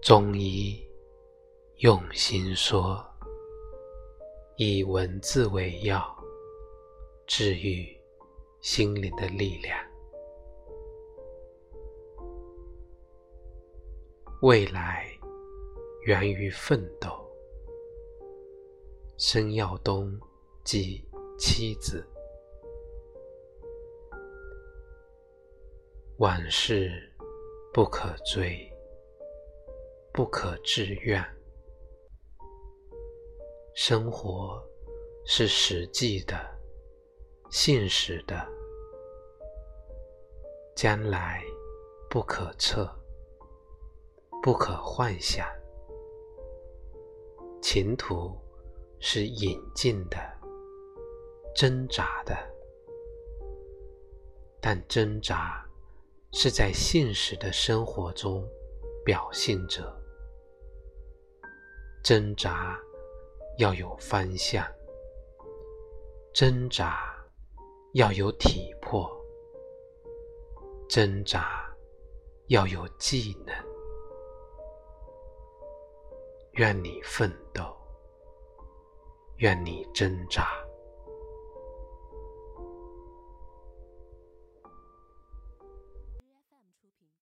中医用心说，以文字为药，治愈心灵的力量。未来源于奋斗。申耀东及妻子。往事不可追，不可自怨。生活是实际的、现实的，将来不可测，不可幻想。前途是引进的、挣扎的，但挣扎。是在现实的生活中表现者挣扎，要有方向；挣扎要有体魄；挣扎要有技能。愿你奋斗，愿你挣扎。